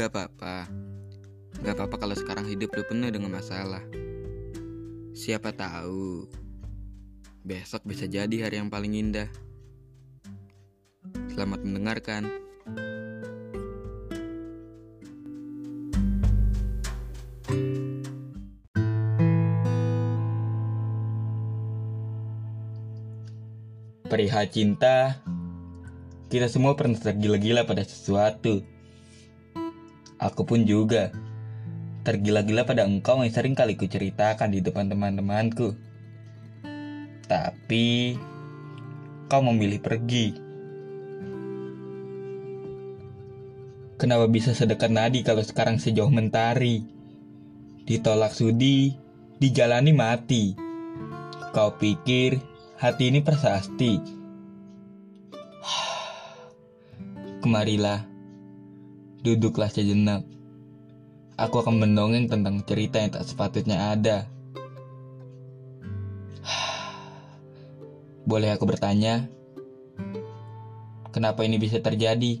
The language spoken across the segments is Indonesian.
Gak apa-apa. Gak apa-apa kalau sekarang hidup lu penuh dengan masalah. Siapa tahu besok bisa jadi hari yang paling indah. Selamat mendengarkan. Perihal cinta, kita semua pernah tergila-gila pada sesuatu. Aku pun juga tergila-gila pada engkau yang sering kali kuceritakan di depan teman-temanku. Tapi, kau memilih pergi. Kenapa bisa sedekat nadi kalau sekarang sejauh mentari? Ditolak sudi, dijalani mati. Kau pikir hati ini prasasti? Kemarilah, duduklah sejenak. Aku akan mendongeng tentang cerita yang tak sepatutnya ada. Boleh aku bertanya, kenapa ini bisa terjadi?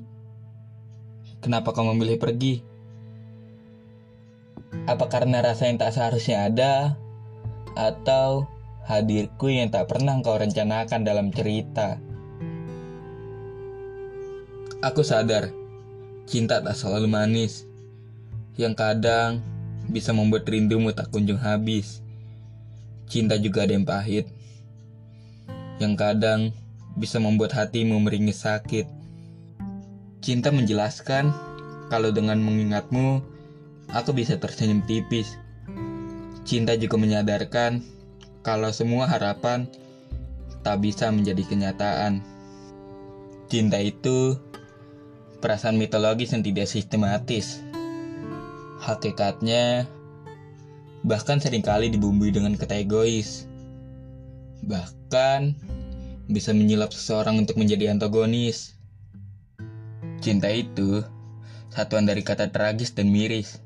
Kenapa kau memilih pergi? Apa karena rasa yang tak seharusnya ada? Atau hadirku yang tak pernah kau rencanakan dalam cerita? Aku sadar, cinta tak selalu manis. Yang kadang bisa membuat rindumu tak kunjung habis. Cinta juga ada yang pahit. Yang kadang bisa membuat hatimu meringis sakit. Cinta menjelaskan kalau dengan mengingatmu, aku bisa tersenyum tipis. Cinta juga menyadarkan kalau semua harapan tak bisa menjadi kenyataan. Cinta itu perasaan mitologis yang tidak sistematis. Hakikatnya, bahkan sering kali dibumbui dengan kata egois. Bahkan, bisa menyulap seseorang untuk menjadi antagonis. Cinta itu satuan dari kata tragis dan miris.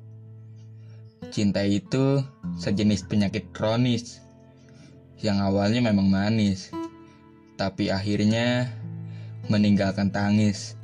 Cinta itu sejenis penyakit kronis yang awalnya memang manis, tapi akhirnya meninggalkan tangis.